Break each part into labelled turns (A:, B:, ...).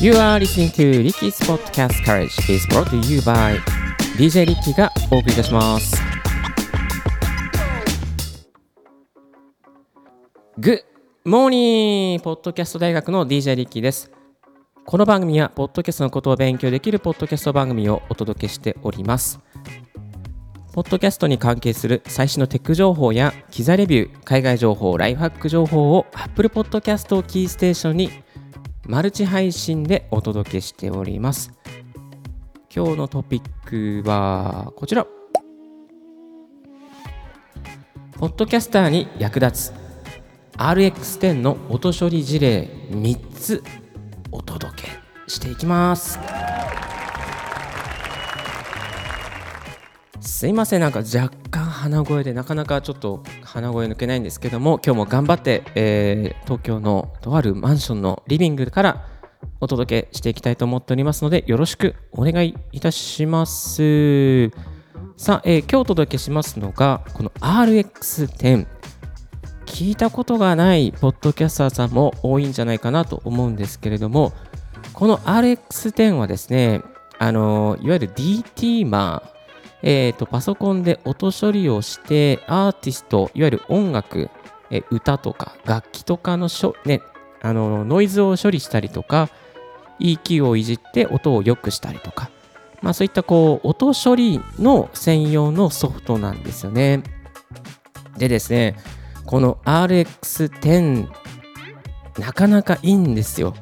A: You are listening to Ricky's Podcast Courage is brought to you by DJ リッキーがお送りいたします。Good morning! ポッドキャスト大学の DJ リッキーです。この番組は、ポッドキャストのことを勉強できるポッドキャスト番組をお届けしております。ポッドキャストに関係する最新のテック情報や機材レビュー、海外情報、ライフハック情報を Apple Podcast をキーステーションにマルチ配信でお届けしております。今日のトピックはこちら。ポッドキャスターに役立つ RX10 の音処理事例3つお届けしていきます。すいません。なんか若干鼻声でなかなかちょっと鼻声抜けないんですけども今日も頑張って、えー東京のとあるマンションのリビングからお届けしていきたいと思っておりますのでよろしく。お願いいたしますさあ、えー今日お届けしますのがこの RX10 聞いたことがないポッドキャスターさんも多いんじゃないかなと思うんですけれどもこの RX10 はですねあのいわゆる DT マーえー、とパソコンで音処理をしてアーティストいわゆる音楽、え歌とか楽器とかのしょ、ね、あのノイズを処理したりとか EQ をいじって音を良くしたりとか、まあ、そういったこう音処理の専用のソフトなんですよね。でですねこの RX10 なかなかいいんですよ。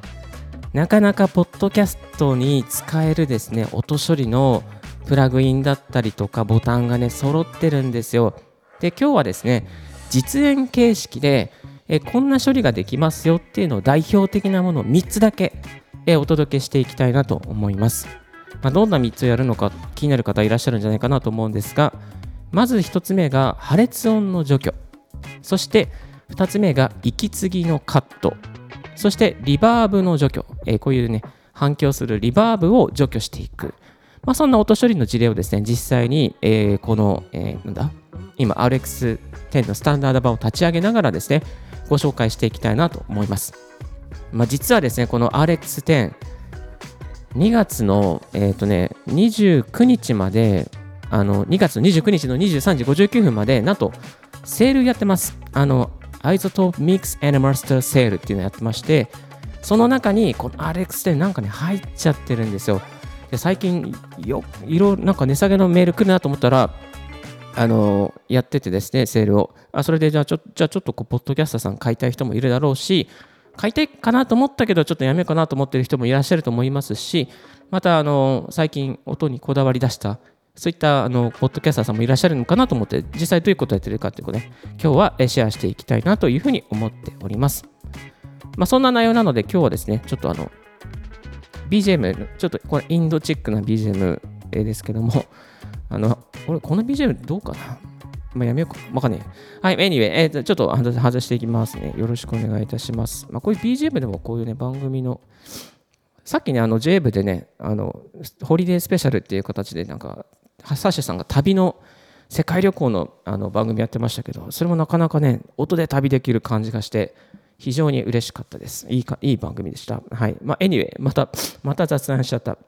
A: なかなかポッドキャストに使えるですね音処理のプラグインだったりとかボタンがね揃ってるんですよ。で今日はですね実演形式でえこんな処理ができますよっていうのを代表的なものを3つだけえお届けしていきたいなと思います、まあ、どんな3つをやるのか気になる方いらっしゃるんじゃないかなと思うんですがまず1つ目が破裂音の除去。そして2つ目が息継ぎのカット。そしてリバーブの除去、えこういうね反響するリバーブを除去していく。まあ、そんな音処理の事例をですね、実際に、えーこの、えーなんだ、今 RX10 のスタンダード版を立ち上げながらですね、ご紹介していきたいなと思います。まあ、実はですね、この RX10、2月の、えーとね、29日まで、あの2月29日の23時59分まで、なんと、セールやってます。あの、Isotope Mix and Master Sale っていうのをやってまして、その中にこの RX10 なんかね、入っちゃってるんですよ。で最近よいろなんか値下げのメール来るなと思ったらあのやっててですねセールを。あそれでじゃあちょじゃちょっとこうポッドキャスターさん買いたい人もいるだろうし買いたいかなと思ったけどちょっとやめようかなと思ってる人もいらっしゃると思いますしまたあの最近音にこだわり出したそういったあのポッドキャスターさんもいらっしゃるのかなと思って実際どういうことをやってるかっていうことね今日はシェアしていきたいなというふうに思っております。まあそんな内容なので今日はですねちょっとあの BGM、ちょっとこれインドチックな BGM ですけども、あの、俺この BGM どうかな？まあ、やめようか。わかんねえ。はい、anyway、えーとちょっと外外していきますね。よろしくお願いいたします。まあ、こういう BGM でもこういうね、番組の、さっきね、あの J 部でね、あの、ホリデースペシャルっていう形で、なんか、サッシャさんが旅の世界旅行のあの番組やってましたけど、それもなかなかね、音で旅できる感じがして、非常に嬉しかったです。いいかいい番組でした。はい。まあ、anyway、また、また雑談しちゃった。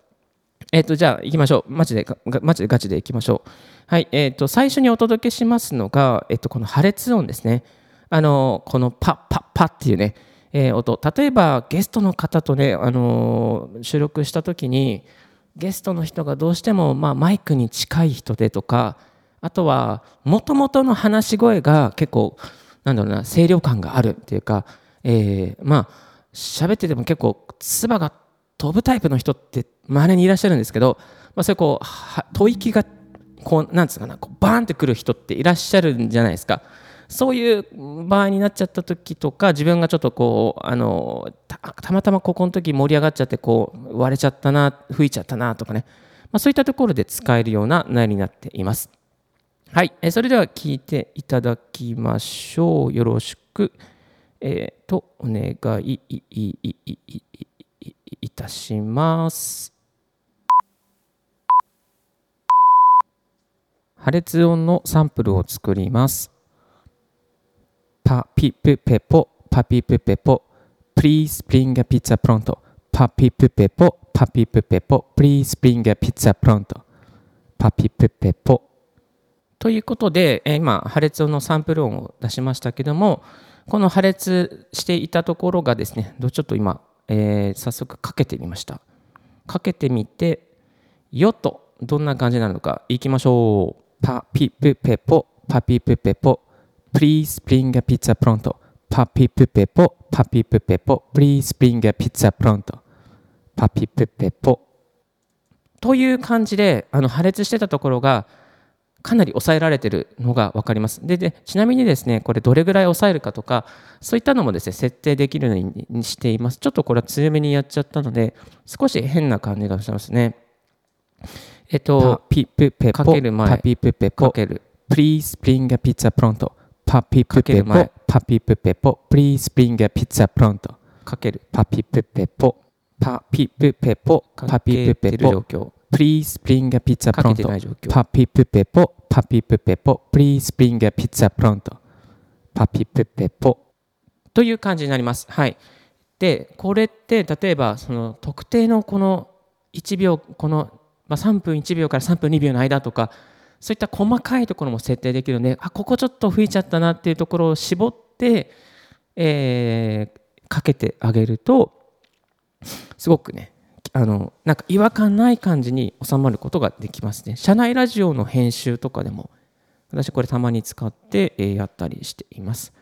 A: えっ、と、じゃあ行きましょう。マジで、マジでガチで行きましょう。はい。えっ、と、最初にお届けしますのが、えっ、と、この破裂音ですね。あの、このパッパッパッっていうね、えー音。例えば、ゲストの方とね、あの収録した時に、ゲストの人がどうしても、まあ、マイクに近い人でとか、あとは、もともとの話し声が結構、なんだろうな、声量感があるっていうか、えーまあ、喋ってても結構、唾が飛ぶタイプの人って、稀にいらっしゃるんですけど、まあ、それこう、吐息が、こう、なんつうかな、こうバーンってくる人っていらっしゃるんじゃないですか。そういう場合になっちゃった時とか、自分がちょっとこう、あの、たまたまここの時盛り上がっちゃって、こう、割れちゃったな、吹いちゃったなとかね、まあ、そういったところで使えるような内容になっています。はい、えそれでは聞いていただきましょう。よろしく、えー、とお願いいたします。破裂音のサンプルを作ります。パピプペポ、パピプペポ、please bring a pizza pronto。パピプペポ、パピプペポ、please bring a pizza pronto。パピプペポ。ということで、えー今、破裂音のサンプル音を出しましたけども、この破裂していたところがですね、ちょっと今、えー早速かけてみました。かけてみて、よとどんな感じなのかいきましょう。パピプペポ、パピプペポ、Please bring a pizza pronto. パピプペポ、パピプペポ、Please bring a pizza pronto. パピプペポ。という感じで、あの破裂してたところが、かなり抑えられてるのが分かります。ででちなみにですね、これどれぐらい抑えるかとか、そういったのもですね、設定できるようににしています。ちょっとこれは強めにやっちゃったので、少し変な感じがしますね。えっと、
B: ピプペポ
A: かける前
B: パピプペポ
A: かける。
B: Please bring a pizza pronto パピプペポパピプペポ Please bring a pizza pronto
A: かける。
B: パピプペポパピプペポパピプペ
A: かけてる状
B: ポ
A: 況。
B: Please bring a pizza pronto。パピプペポパピプペポ Please bring a pizza pronto パピプペポ
A: という感じになります。はい。で、これって例えばその特定のこの1秒この、まあ、3分1秒から3分2秒の間とかそういった細かいところも設定できるのであここちょっと吹いちゃったなっていうところを絞って、えーかけてあげるとすごくねあのなんか違和感ない感じに収まることができますね。社内ラジオの編集とかでも私これたまに使って、やったりしています。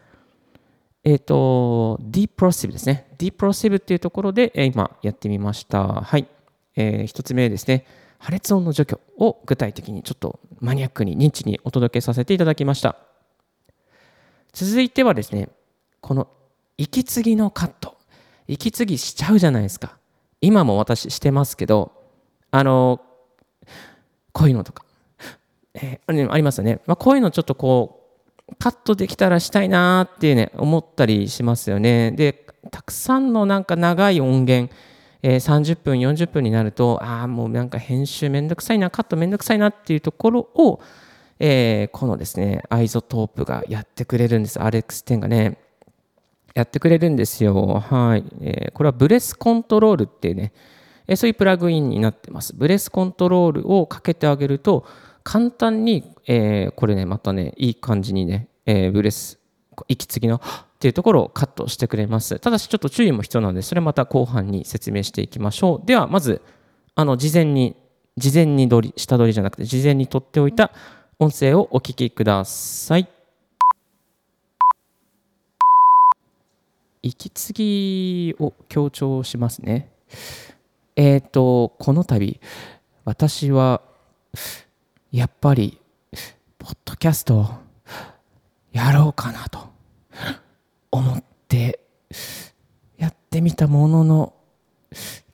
A: えっ、と、depressive ですね。depressive っていうところで、今やってみました。はい。えー一つ目ですね。破裂音の除去を具体的にちょっとマニアックに認知にお届けさせていただきました。続いてはですね、この息継ぎのカット。息継ぎしちゃうじゃないですか。今も私してますけど、あの、こういうのとか、えーありますよね。まあ、こういうのちょっとこう、カットできたらしたいなってね思ったりしますよね。でたくさんのなんか長い音源、えー30分40分になるとああもうなんか編集めんどくさいなカットめんどくさいなっていうところを、えーこのですね iZotope がやってくれるんです RX10 がねやってくれるんですよ。はい。えこれは Breath Control っていうね、えそういうプラグインになってます。 Breath Control をかけてあげると、簡単に、えこれね、またね、いい感じにね、えブレス、息継ぎのっていうところをカットしてくれます。ただしちょっと注意も必要なので、それまた後半に説明していきましょう。では、まず、あの、事前に、事前に撮り、下撮りじゃなくて、事前に撮っておいた音声をお聞きください。息継ぎを強調しますね。えっ、と、この度、私は、やっぱり、ポッドキャストやろうかなと思って、やってみたものの、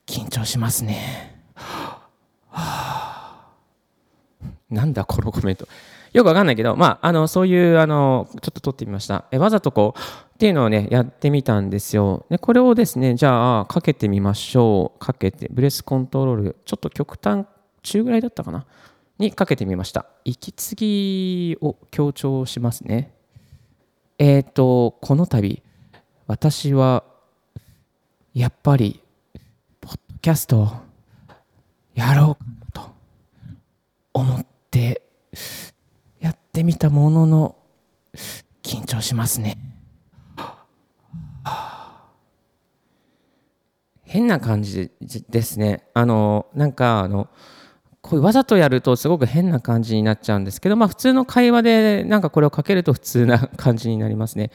A: 緊張しますね。はあなんだこのコメント。よくわかんないけど、まあ、あの、そういう、あの、ちょっと撮ってみました。えわざとこう、っていうのをね、やってみたんですよ。で、これをですね、じゃあ、かけてみましょう。かけて、ブレスコントロール、ちょっと極端、中ぐらいだったかな？にかけてみました。息継ぎを強調しますね。えっ、と、この度、私は、やっぱり、ポッドキャストをやろうかなと思って、ってみたものの、緊張しますね。変な感じですね。あの、なんか、あの、こういうわざとやるとすごく変な感じになっちゃうんですけど、まあ普通の会話でなんかこれをかけると普通な感じになりますね。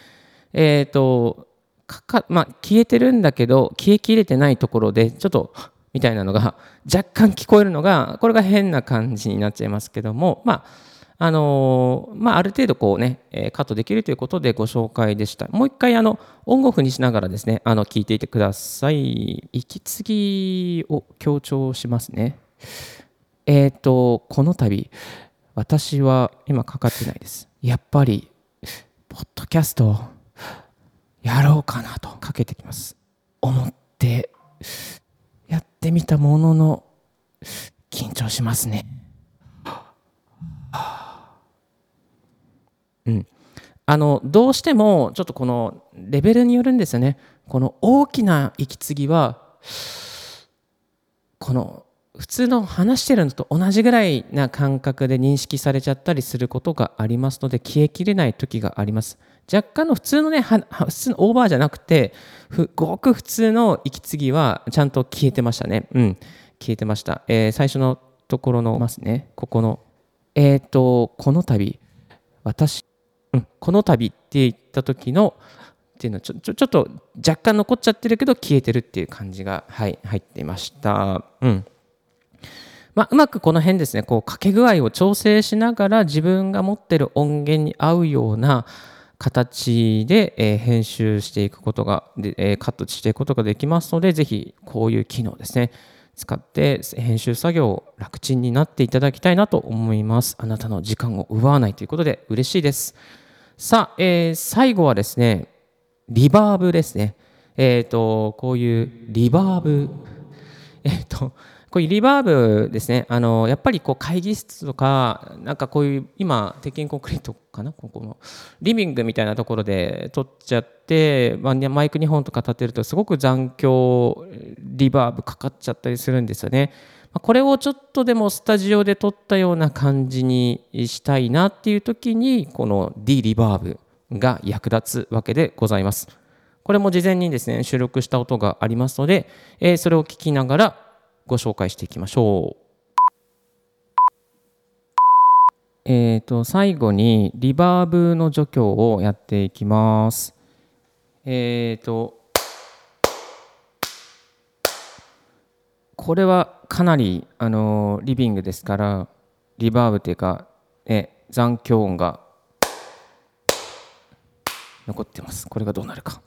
A: えっ、と、まあ消えてるんだけど、消えきれてないところで、ちょっと、みたいなのが若干聞こえるのが、これが変な感じになっちゃいますけども、まあ、あのまあ、ある程度こうね、えカットできるということでご紹介でした。もう一回あのオンオフにしながらですね、あの聞いていてください。息継ぎを強調しますね。えっ、と、この度、私は今かかってないです。やっぱり、ポッドキャストやろうかなとかけてきます。思って、やってみたものの、緊張しますね。あのどうしてもちょっとこのレベルによるんですよね。この大きな息継ぎはこの普通の話してるのと同じぐらいな感覚で認識されちゃったりすることがありますので消えきれない時があります。若干の普通のね 普通のオーバーじゃなくてごく普通の息継ぎはちゃんと消えてましたね。うん。消えてました、えー、最初のところのますね。ここのえっ、ー、とこの度私、うん、この度って言った時のっていうのはちょちょっと若干残っちゃってるけど消えてるっていう感じが、はい、入っていました。うん。まあ、うまくこの辺ですねこうかけ具合を調整しながら自分が持ってる音源に合うような形で、えー、編集していくことがで、えー、カットしていくことができますのでぜひこういう機能ですね。使って編集作業を楽ちんになっていただきたいなと思います。あなたの時間を奪わないということで嬉しいです。さあ、えー、最後はですねリバーブですね。えっ、とこういうリバーブ。えっ、とこういうリバーブですねあのやっぱりこう会議室とかなんかこういう今鉄筋コンクリートかな？ここのリビングみたいなところで撮っちゃって、まあ、マイク2本とか立てるとすごく残響リバーブかかっちゃったりするんですよね。これをちょっとでもスタジオで撮ったような感じにしたいなっていう時にこの D リバーブが役立つわけでございます。これも事前にですね収録した音がありますので、えー、それを聞きながらご紹介していきましょう。えーと、最後にリバーブの除去をやっていきます。えーと、これはかなりあのリビングですからリバーブというか、ね、残響音が残ってます。これがどうなるか。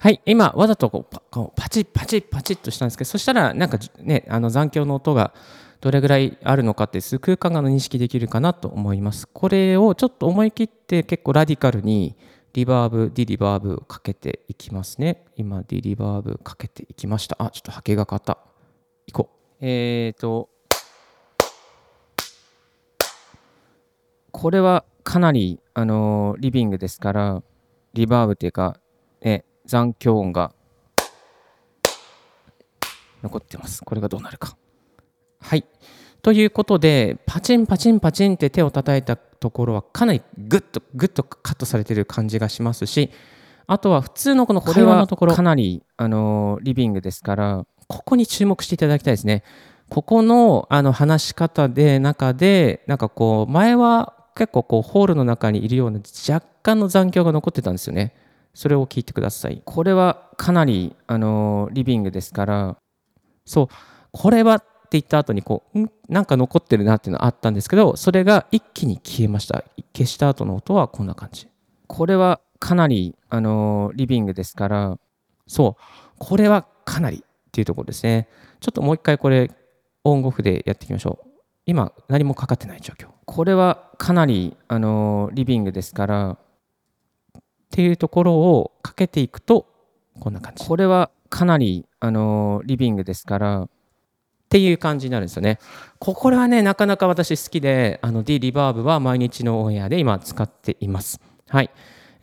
A: はい、今、わざとこうパパチッパチッパチッとしたんですけど、そしたら、なんかね、あの残響の音がどれぐらいあるのかって空間が認識できるかなと思います。これをちょっと思い切って結構ラディカルにリバーブ、ディリバーブかけていきますね。今、ディリバーブかけていきました。あ、ちょっと波形が変わった。いこう。えっ、ー、と、これはかなり、あのリビングですから、リバーブっていうか、ね、残響音が残ってます。これがどうなるか。はい。ということで、パチンパチンパチンって手を叩いたところはかなりグッとグッとカットされてる感じがしますし、あとは普通のこの会話のところ、かなりあのリビングですから、ここに注目していただきたいですね。ここのあの話し方で、中で、なんかこう、前は結構こうホールの中にいるような若干の残響が残ってたんですよね。それを聞いてください。これはかなりあのリビングですから、そう、これはって言った後にこう、なんか残ってるなっていうのはあったんですけど、それが一気に消えました。消した後の音はこんな感じ。これはかなりあのリビングですから、そう、これはかなりっていうところですね。ちょっともう一回これ、オンオフでやっていきましょう。今、何もかかってない状況。これはかなりあのリビングですから、っていうところをかけていくとこんな感じ。これはかなりあのリビングですからっていう感じになるんですよね。ここはねなかなか私好きであの D リバーブは毎日のオンエアで今使っています。はい。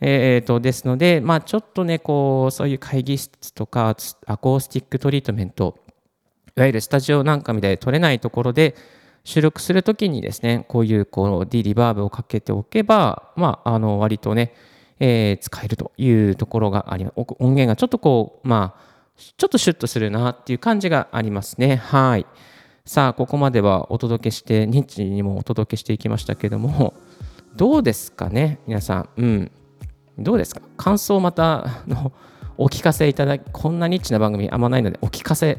A: えーとですので、まあ、ちょっとねこうそういう会議室とかアコースティックトリートメントいわゆるスタジオなんかみたいで撮れないところで収録するときにですねこういうこう D リバーブをかけておけば、まあ、あの割とねえー、使えるというところがあります。音源がちょっとこう、まあ、ちょっとシュッとするなっていう感じがありますね。はい。さあ、ここまではお届けして、ニッチにもお届けしていきましたけども、どうですかね、皆さん。うん。どうですか？感想またのお聞かせいただき、こんなニッチな番組あんまないので、お聞かせ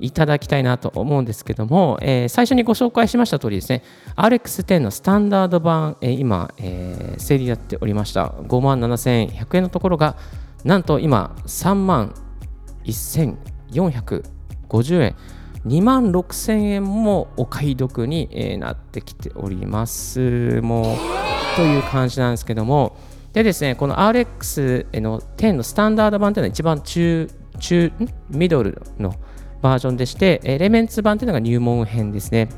A: いただきたいなと思うんですけども、えー、最初にご紹介しました通りですね、RX10 のスタンダード版、えー、今、えー、整理やっておりました。5万7100円のところが、なんと今、3万1450円。2万6000円もお買い得になってきております。もう、という感じなんですけども、でですね、この RX の10のスタンダード版というのは一番中、中、ミドルのバージョンでして、エレメンツ版というのが入門編ですね。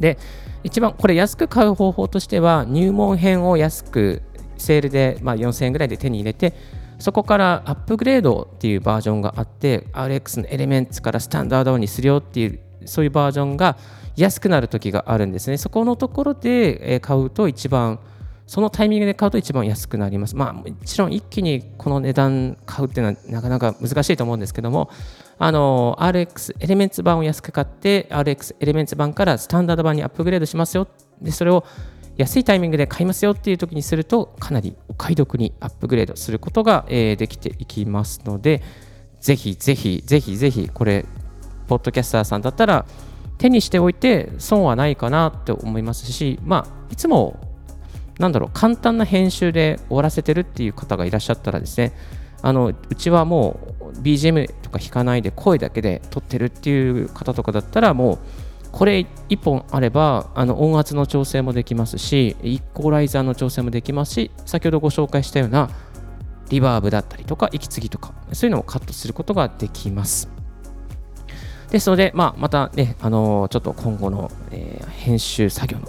A: で、一番これ安く買う方法としては、入門編を安くセールで、まあ、4000円ぐらいで手に入れてそこからアップグレードっていうバージョンがあって RX のエレメンツからスタンダードにするよっていうそういうバージョンが安くなる時があるんですねそこのところで買うと一番そのタイミングで買うと一番安くなります。まあ、もちろん一気にこの値段買うっていうのはなかなか難しいと思うんですけども、あの、RX エレメンツ版を安く買って、RX エレメンツ版からスタンダード版にアップグレードしますよ。で、それを安いタイミングで買いますよっていう時にすると、かなりお買い得にアップグレードすることが、えー、できていきますので、ぜひぜひぜひぜひ、これ、ポッドキャスターさんだったら、手にしておいて損はないかなって思いますし、まあ、いつもなんだろう簡単な編集で終わらせてるっていう方がいらっしゃったらですねあのうちはもう BGM とか弾かないで声だけで撮ってるっていう方とかだったらもうこれ1本あればあの音圧の調整もできますしイコライザーの調整もできますし先ほどご紹介したようなリバーブだったりとか息継ぎとかそういうのをカットすることができますですので、まあ、またね、あのー、ちょっと今後の、えー、編集作業の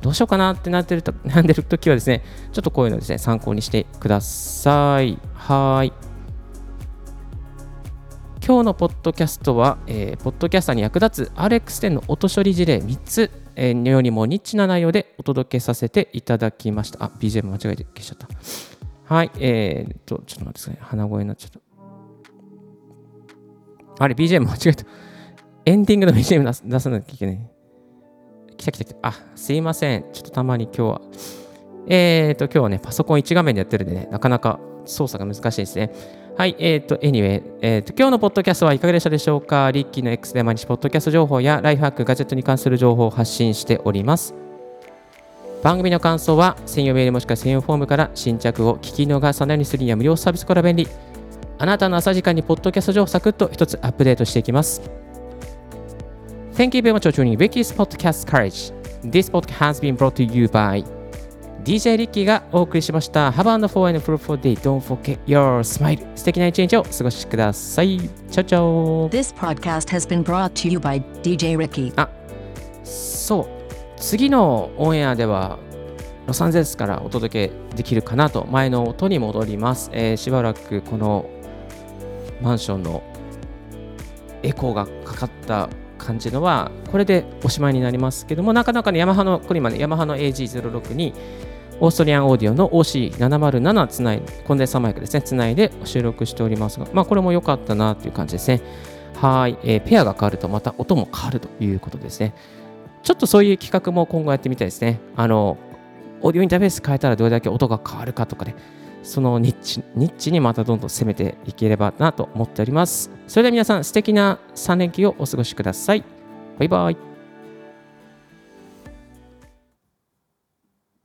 A: どうしようかなってなってると悩んでる時はですね、ちょっとこういうのですね、参考にしてください。はい。今日のポッドキャストは、えー、ポッドキャスターに役立つ RX10 の音処理事例3つ、えー、よりもニッチな内容でお届けさせていただきました。あ、BGM 間違えて消しちゃった。はい、えー、っと、ちょっと待ってください。鼻声になっちゃった。あれ、BGM 間違えた。エンディングの BGM 出さなきゃいけない。来た来た来た。あ、すいません。ちょっとたまに今日は。えっ、と、今日はね、パソコン1画面でやってるんでね、なかなか操作が難しいですね。はい、えっ、ー、と、anyway、えっ、ー、と、今日のポッドキャストはいかがでしたでしょうか？リッキーの X で毎日ポッドキャスト情報やライフハック、ガジェットに関する情報を発信しております。番組の感想は専用メールもしくは専用フォームから新着を聞き逃さないようにするには無料サービスから便利。あなたの朝時間にポッドキャスト情報をサクッと一つアップデートしていきます。Thank you very much for tuning Ricky's Podcast Courage. This podcast has been brought to you by DJ リッキーがお送りしました。Have a wonderful and fruitful day. Don't forget your smile. 素敵な一日をお過ごしください。チャオチャオ
C: This podcast has been brought to you by DJ Ricky.
A: あ、そう。次のオンエアではロサンゼルスからお届けできるかなと前の音に戻ります。えー、しばらくこのマンションのエコーがかかった感じのはこれでおしまいになりますけどもなかなかねヤマハのこれ今ねヤマハの AG06 にオーストリアンオーディオの OC707 つないコンデンサーマイクですねつないで収録しておりますがまあこれも良かったなという感じですねはい、えー、ペアが変わるとまた音も変わるということですねちょっとそういう企画も今後やってみたいですねあのオーディオインターフェース変えたらどれだけ音が変わるかとかねそのニッチニッチにまたどんどん攻めていければなと思っております。それでは皆さん素敵な3連休をお過ごしください。バイバイ。